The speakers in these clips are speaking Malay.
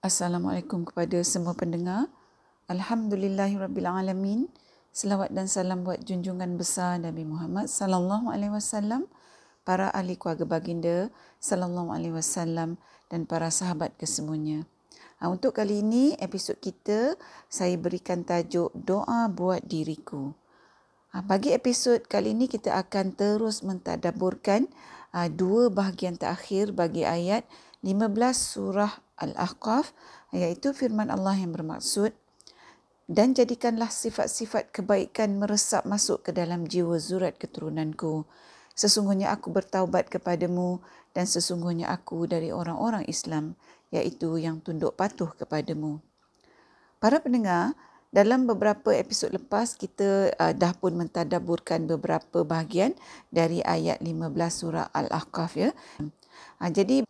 Assalamualaikum kepada semua pendengar. Alhamdulillahirabbilalamin. Selawat dan salam buat junjungan besar Nabi Muhammad sallallahu alaihi wasallam, para ahli keluarga baginda sallallahu alaihi wasallam dan para sahabat kesemuanya. Ha, untuk kali ini episod kita saya berikan tajuk doa buat diriku. Ha, bagi episod kali ini kita akan terus mentadaburkan dua bahagian terakhir bagi ayat 15 surah Al-Ahqaf iaitu firman Allah yang bermaksud dan jadikanlah sifat-sifat kebaikan meresap masuk ke dalam jiwa zurat keturunanku. Sesungguhnya aku bertaubat kepadamu dan sesungguhnya aku dari orang-orang Islam iaitu yang tunduk patuh kepadamu. Para pendengar, dalam beberapa episod lepas kita uh, dah pun mentadaburkan beberapa bahagian dari ayat 15 surah Al-Ahqaf ya. Uh, jadi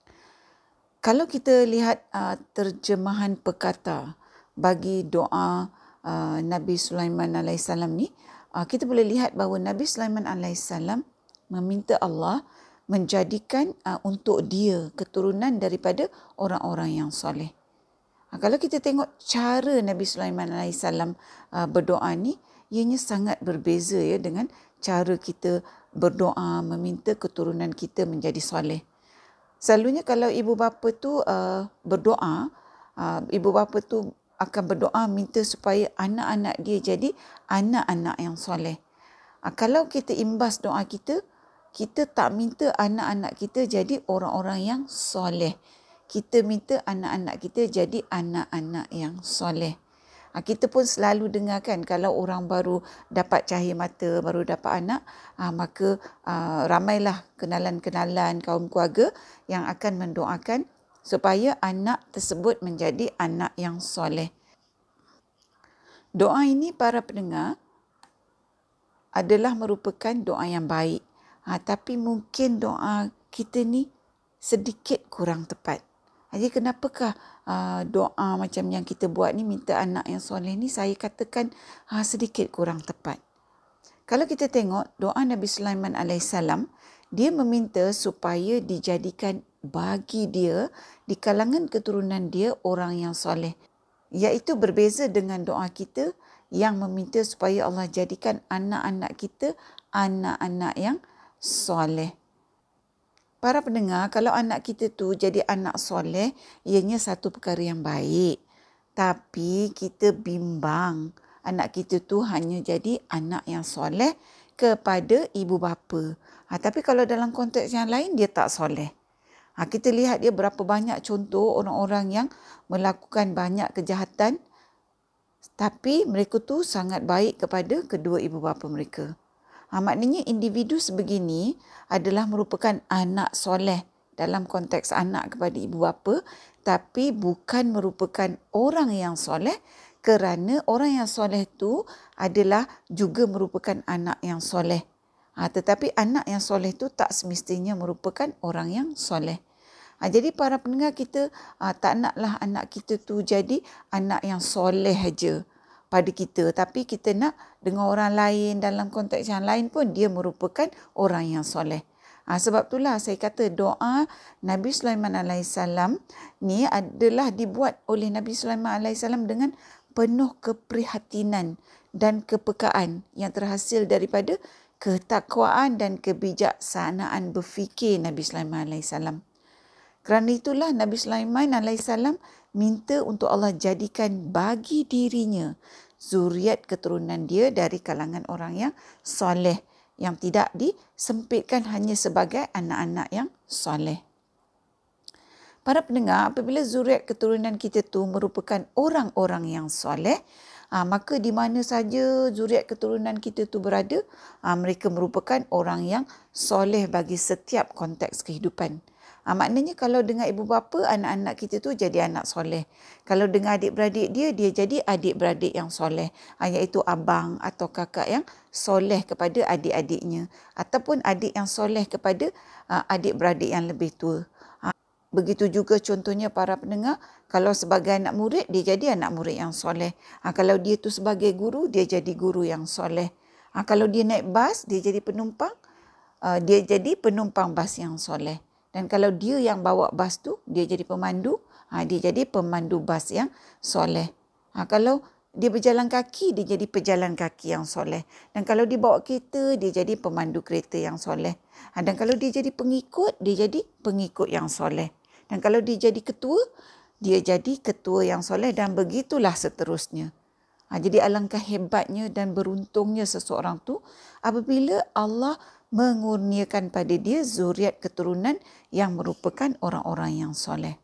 kalau kita lihat uh, terjemahan pekata bagi doa uh, Nabi Sulaiman alaihissalam ni, uh, kita boleh lihat bahawa Nabi Sulaiman alaihissalam meminta Allah menjadikan uh, untuk dia keturunan daripada orang-orang yang soleh. Uh, kalau kita tengok cara Nabi Sulaiman alaihissalam uh, berdoa ni, ianya sangat berbeza ya dengan cara kita berdoa meminta keturunan kita menjadi soleh. Selalunya kalau ibu bapa tu uh, berdoa, ibu bapa tu akan berdoa minta supaya anak-anak dia jadi anak-anak yang soleh. Kalau kita imbas doa kita, kita tak minta anak-anak kita jadi orang-orang yang soleh. Kita minta anak-anak kita jadi anak-anak yang soleh. Ha, kita pun selalu dengar kan kalau orang baru dapat cahaya mata, baru dapat anak, ha, maka ha, ramailah kenalan-kenalan kaum keluarga yang akan mendoakan supaya anak tersebut menjadi anak yang soleh. Doa ini para pendengar adalah merupakan doa yang baik. Ha, tapi mungkin doa kita ni sedikit kurang tepat. Jadi kenapakah uh, doa macam yang kita buat ni minta anak yang soleh ni saya katakan uh, sedikit kurang tepat. Kalau kita tengok doa Nabi Sulaiman alaihissalam dia meminta supaya dijadikan bagi dia di kalangan keturunan dia orang yang soleh. Iaitu berbeza dengan doa kita yang meminta supaya Allah jadikan anak-anak kita anak-anak yang soleh. Para pendengar, kalau anak kita tu jadi anak soleh, ianya satu perkara yang baik. Tapi kita bimbang anak kita tu hanya jadi anak yang soleh kepada ibu bapa. Ha, tapi kalau dalam konteks yang lain, dia tak soleh. Ha, kita lihat dia berapa banyak contoh orang-orang yang melakukan banyak kejahatan tapi mereka tu sangat baik kepada kedua ibu bapa mereka. Ha, maknanya individu sebegini adalah merupakan anak soleh dalam konteks anak kepada ibu bapa tapi bukan merupakan orang yang soleh kerana orang yang soleh tu adalah juga merupakan anak yang soleh. Ha, tetapi anak yang soleh tu tak semestinya merupakan orang yang soleh. Ha, jadi para pendengar kita ha, tak naklah anak kita tu jadi anak yang soleh aja pada kita tapi kita nak dengan orang lain dalam konteks yang lain pun dia merupakan orang yang soleh. Ha, sebab itulah saya kata doa Nabi Sulaiman alaihissalam ni adalah dibuat oleh Nabi Sulaiman alaihissalam dengan penuh keprihatinan dan kepekaan yang terhasil daripada ketakwaan dan kebijaksanaan berfikir Nabi Sulaiman alaihissalam. Kerana itulah Nabi Sulaiman alaihissalam minta untuk Allah jadikan bagi dirinya zuriat keturunan dia dari kalangan orang yang soleh yang tidak disempitkan hanya sebagai anak-anak yang soleh. Para pendengar, apabila zuriat keturunan kita tu merupakan orang-orang yang soleh, ha, maka di mana saja zuriat keturunan kita tu berada, ha, mereka merupakan orang yang soleh bagi setiap konteks kehidupan. Ha, maknanya kalau dengan ibu bapa, anak-anak kita tu jadi anak soleh. Kalau dengan adik-beradik dia, dia jadi adik-beradik yang soleh. Ha, iaitu abang atau kakak yang soleh kepada adik-adiknya. Ataupun adik yang soleh kepada ha, adik-beradik yang lebih tua. Ha, begitu juga contohnya para pendengar, kalau sebagai anak murid, dia jadi anak murid yang soleh. Ha, kalau dia tu sebagai guru, dia jadi guru yang soleh. Ha, kalau dia naik bas, dia jadi penumpang, uh, dia jadi penumpang bas yang soleh. Dan kalau dia yang bawa bas tu, dia jadi pemandu, Ha, dia jadi pemandu bas yang soleh. Ha, kalau dia berjalan kaki, dia jadi pejalan kaki yang soleh. Dan kalau dia bawa kereta, dia jadi pemandu kereta yang soleh. Ha, dan kalau dia jadi pengikut, dia jadi pengikut yang soleh. Dan kalau dia jadi ketua, dia jadi ketua yang soleh dan begitulah seterusnya. Ha, jadi alangkah hebatnya dan beruntungnya seseorang tu apabila Allah mengurniakan pada dia zuriat keturunan yang merupakan orang-orang yang soleh.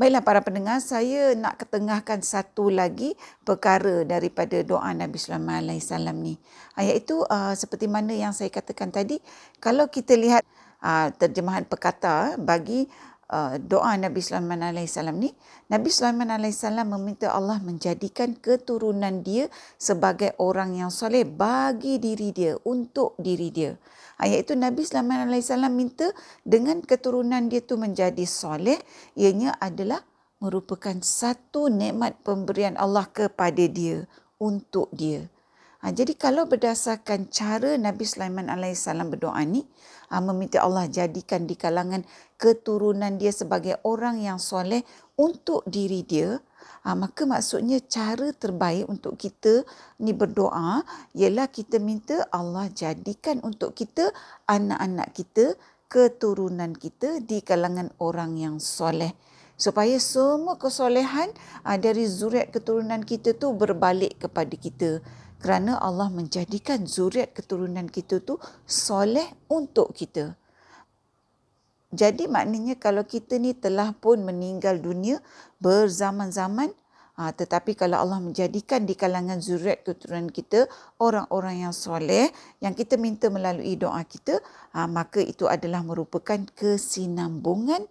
Baiklah para pendengar, saya nak ketengahkan satu lagi perkara daripada doa Nabi Sulaiman AS ni. Ah, iaitu uh, seperti mana yang saya katakan tadi, kalau kita lihat uh, terjemahan perkata bagi uh, doa Nabi Sulaiman AS ni, Nabi Sulaiman AS meminta Allah menjadikan keturunan dia sebagai orang yang soleh bagi diri dia, untuk diri dia. Ayat itu Nabi Alaihi Wasallam minta dengan keturunan dia tu menjadi soleh, ianya adalah merupakan satu nikmat pemberian Allah kepada dia untuk dia. Ha, jadi kalau berdasarkan cara Nabi Sulaiman alaihissalam berdoa ni, ha, meminta Allah jadikan di kalangan keturunan dia sebagai orang yang soleh untuk diri dia, Ha, maka maksudnya cara terbaik untuk kita ni berdoa ialah kita minta Allah jadikan untuk kita anak-anak kita, keturunan kita di kalangan orang yang soleh. Supaya semua kesolehan ha, dari zuriat keturunan kita tu berbalik kepada kita. Kerana Allah menjadikan zuriat keturunan kita tu soleh untuk kita. Jadi maknanya kalau kita ni telah pun meninggal dunia berzaman-zaman ha, tetapi kalau Allah menjadikan di kalangan zuriat keturunan kita orang-orang yang soleh yang kita minta melalui doa kita ha, maka itu adalah merupakan kesinambungan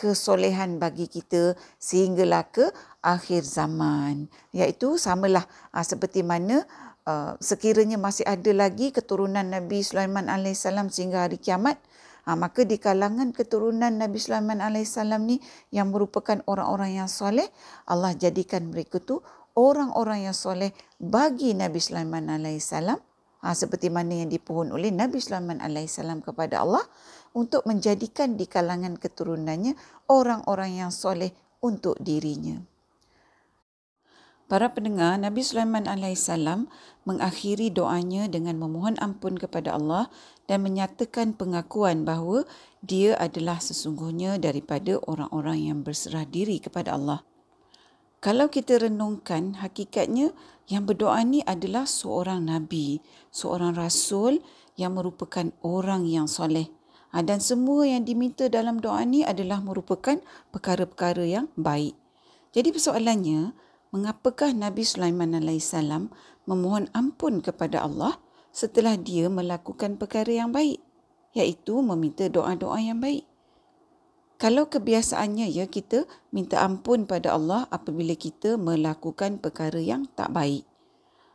kesolehan bagi kita sehinggalah ke akhir zaman iaitu samalah ha, seperti mana uh, sekiranya masih ada lagi keturunan Nabi Sulaiman alaihissalam sehingga hari kiamat Ha, maka di kalangan keturunan Nabi Sulaiman alaihissalam ni yang merupakan orang-orang yang soleh, Allah jadikan mereka tu orang-orang yang soleh bagi Nabi Sulaiman alaihissalam. Ha, seperti mana yang dipohon oleh Nabi Sulaiman alaihissalam kepada Allah untuk menjadikan di kalangan keturunannya orang-orang yang soleh untuk dirinya. Para pendengar, Nabi Sulaiman alaihissalam mengakhiri doanya dengan memohon ampun kepada Allah dan menyatakan pengakuan bahawa dia adalah sesungguhnya daripada orang-orang yang berserah diri kepada Allah. Kalau kita renungkan, hakikatnya yang berdoa ni adalah seorang nabi, seorang rasul yang merupakan orang yang soleh. Ha, dan semua yang diminta dalam doa ni adalah merupakan perkara-perkara yang baik. Jadi persoalannya, mengapakah Nabi Sulaiman alaihissalam memohon ampun kepada Allah setelah dia melakukan perkara yang baik iaitu meminta doa-doa yang baik. Kalau kebiasaannya ya kita minta ampun pada Allah apabila kita melakukan perkara yang tak baik.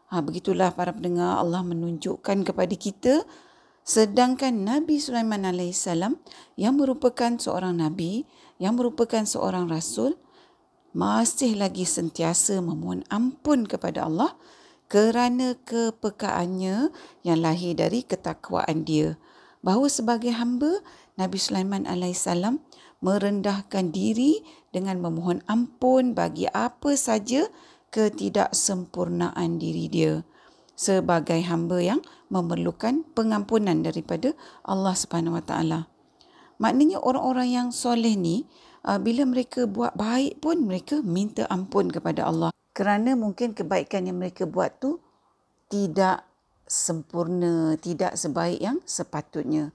Ha, begitulah para pendengar Allah menunjukkan kepada kita sedangkan Nabi Sulaiman alaihissalam yang merupakan seorang nabi, yang merupakan seorang rasul masih lagi sentiasa memohon ampun kepada Allah kerana kepekaannya yang lahir dari ketakwaan dia. Bahawa sebagai hamba, Nabi Sulaiman AS merendahkan diri dengan memohon ampun bagi apa saja ketidaksempurnaan diri dia sebagai hamba yang memerlukan pengampunan daripada Allah Subhanahu Wa Taala. Maknanya orang-orang yang soleh ni bila mereka buat baik pun mereka minta ampun kepada Allah kerana mungkin kebaikan yang mereka buat tu tidak sempurna, tidak sebaik yang sepatutnya.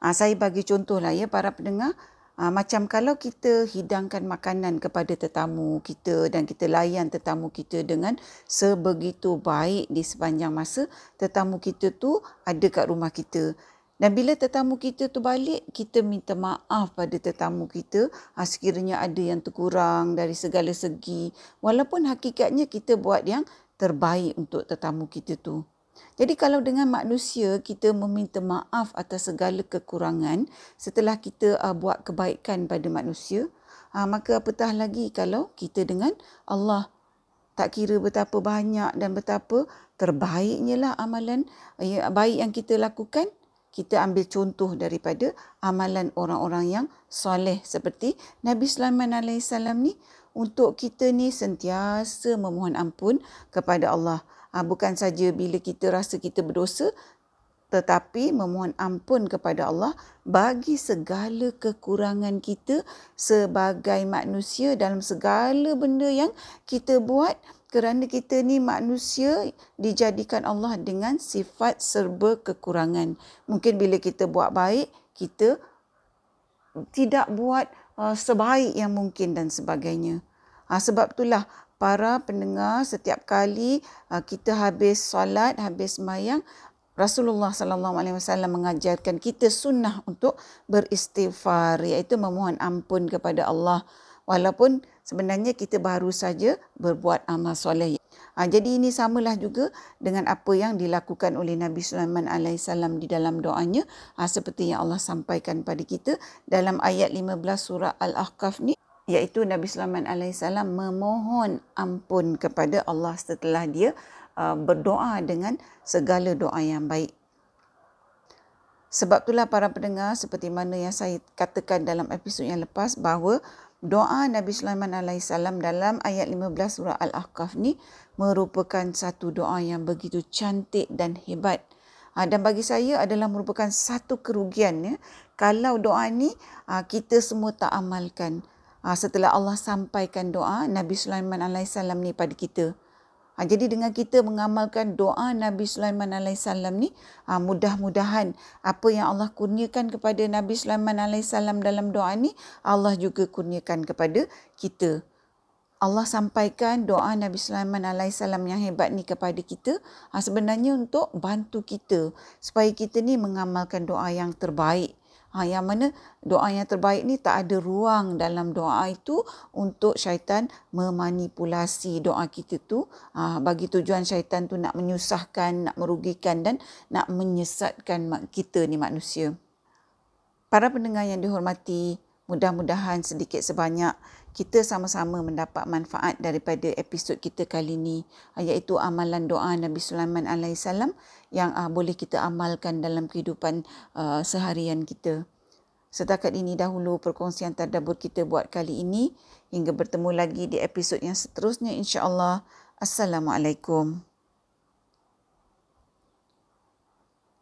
Uh, saya bagi contohlah ya para pendengar, uh, macam kalau kita hidangkan makanan kepada tetamu kita dan kita layan tetamu kita dengan sebegitu baik di sepanjang masa tetamu kita tu ada kat rumah kita. Dan bila tetamu kita tu balik, kita minta maaf pada tetamu kita ha, sekiranya ada yang terkurang dari segala segi. Walaupun hakikatnya kita buat yang terbaik untuk tetamu kita tu. Jadi kalau dengan manusia kita meminta maaf atas segala kekurangan setelah kita uh, buat kebaikan pada manusia, uh, maka apatah lagi kalau kita dengan Allah tak kira betapa banyak dan betapa terbaiknya lah amalan uh, baik yang kita lakukan, kita ambil contoh daripada amalan orang-orang yang soleh seperti Nabi Sulaiman alaihissalam ni untuk kita ni sentiasa memohon ampun kepada Allah. Ha, bukan saja bila kita rasa kita berdosa tetapi memohon ampun kepada Allah bagi segala kekurangan kita sebagai manusia dalam segala benda yang kita buat kerana kita ni manusia dijadikan Allah dengan sifat serba kekurangan. Mungkin bila kita buat baik, kita tidak buat uh, sebaik yang mungkin dan sebagainya. Ha, sebab itulah para pendengar setiap kali uh, kita habis solat, habis semayang, Rasulullah sallallahu alaihi wasallam mengajarkan kita sunnah untuk beristighfar iaitu memohon ampun kepada Allah walaupun sebenarnya kita baru saja berbuat amal soleh. Ha, jadi ini samalah juga dengan apa yang dilakukan oleh Nabi Sulaiman alaihissalam di dalam doanya ha, seperti yang Allah sampaikan pada kita dalam ayat 15 surah Al-Ahqaf ni iaitu Nabi Sulaiman alaihissalam memohon ampun kepada Allah setelah dia Uh, berdoa dengan segala doa yang baik. Sebab itulah para pendengar seperti mana yang saya katakan dalam episod yang lepas bahawa doa Nabi Sulaiman AS dalam ayat 15 surah Al-Ahqaf ni merupakan satu doa yang begitu cantik dan hebat. Ha, dan bagi saya adalah merupakan satu kerugian ya, kalau doa ni ha, kita semua tak amalkan. Ha, setelah Allah sampaikan doa Nabi Sulaiman AS ni pada kita. Ha, jadi dengan kita mengamalkan doa Nabi Sulaiman alaihissalam ni, ha, mudah-mudahan apa yang Allah kurniakan kepada Nabi Sulaiman alaihissalam dalam doa ni, Allah juga kurniakan kepada kita. Allah sampaikan doa Nabi Sulaiman alaihissalam yang hebat ni kepada kita ha, sebenarnya untuk bantu kita supaya kita ni mengamalkan doa yang terbaik Ha, yang mana doa yang terbaik ni tak ada ruang dalam doa itu untuk syaitan memanipulasi doa kita tu ha, bagi tujuan syaitan tu nak menyusahkan, nak merugikan dan nak menyesatkan kita ni manusia. Para pendengar yang dihormati, mudah-mudahan sedikit sebanyak kita sama-sama mendapat manfaat daripada episod kita kali ini iaitu amalan doa Nabi Sulaiman alaihissalam yang uh, boleh kita amalkan dalam kehidupan uh, seharian kita. Setakat ini dahulu perkongsian tadabbur kita buat kali ini hingga bertemu lagi di episod yang seterusnya insya-Allah. Assalamualaikum.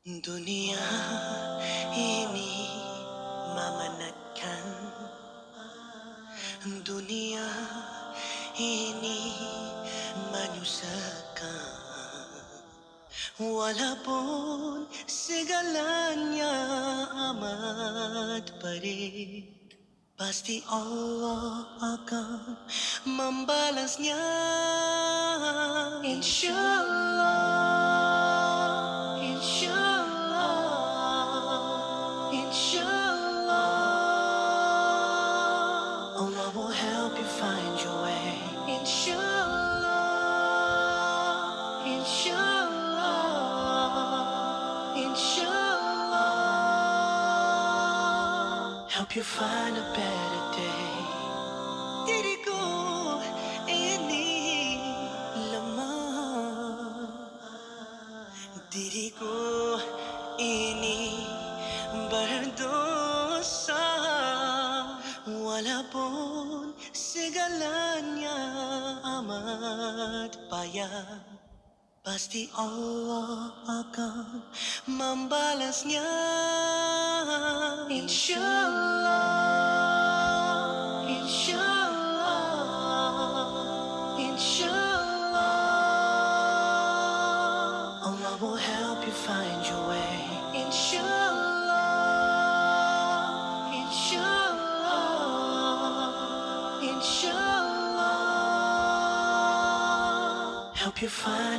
Dunia ini memenatkan. Dunia ini menyusahkan. Walaupun segalanya amat pelik Pasti Allah akan membalasnya. InsyaAllah help you find a better day. Diriku ini lemah. Diriku ini berdosa. Walaupun segalanya amat payah. Pasti Allah akan membalasnya InsyaAllah InsyaAllah InsyaAllah Allah will help you find your way. InsyaAllah InsyaAllah InsyaAllah Help you find a better day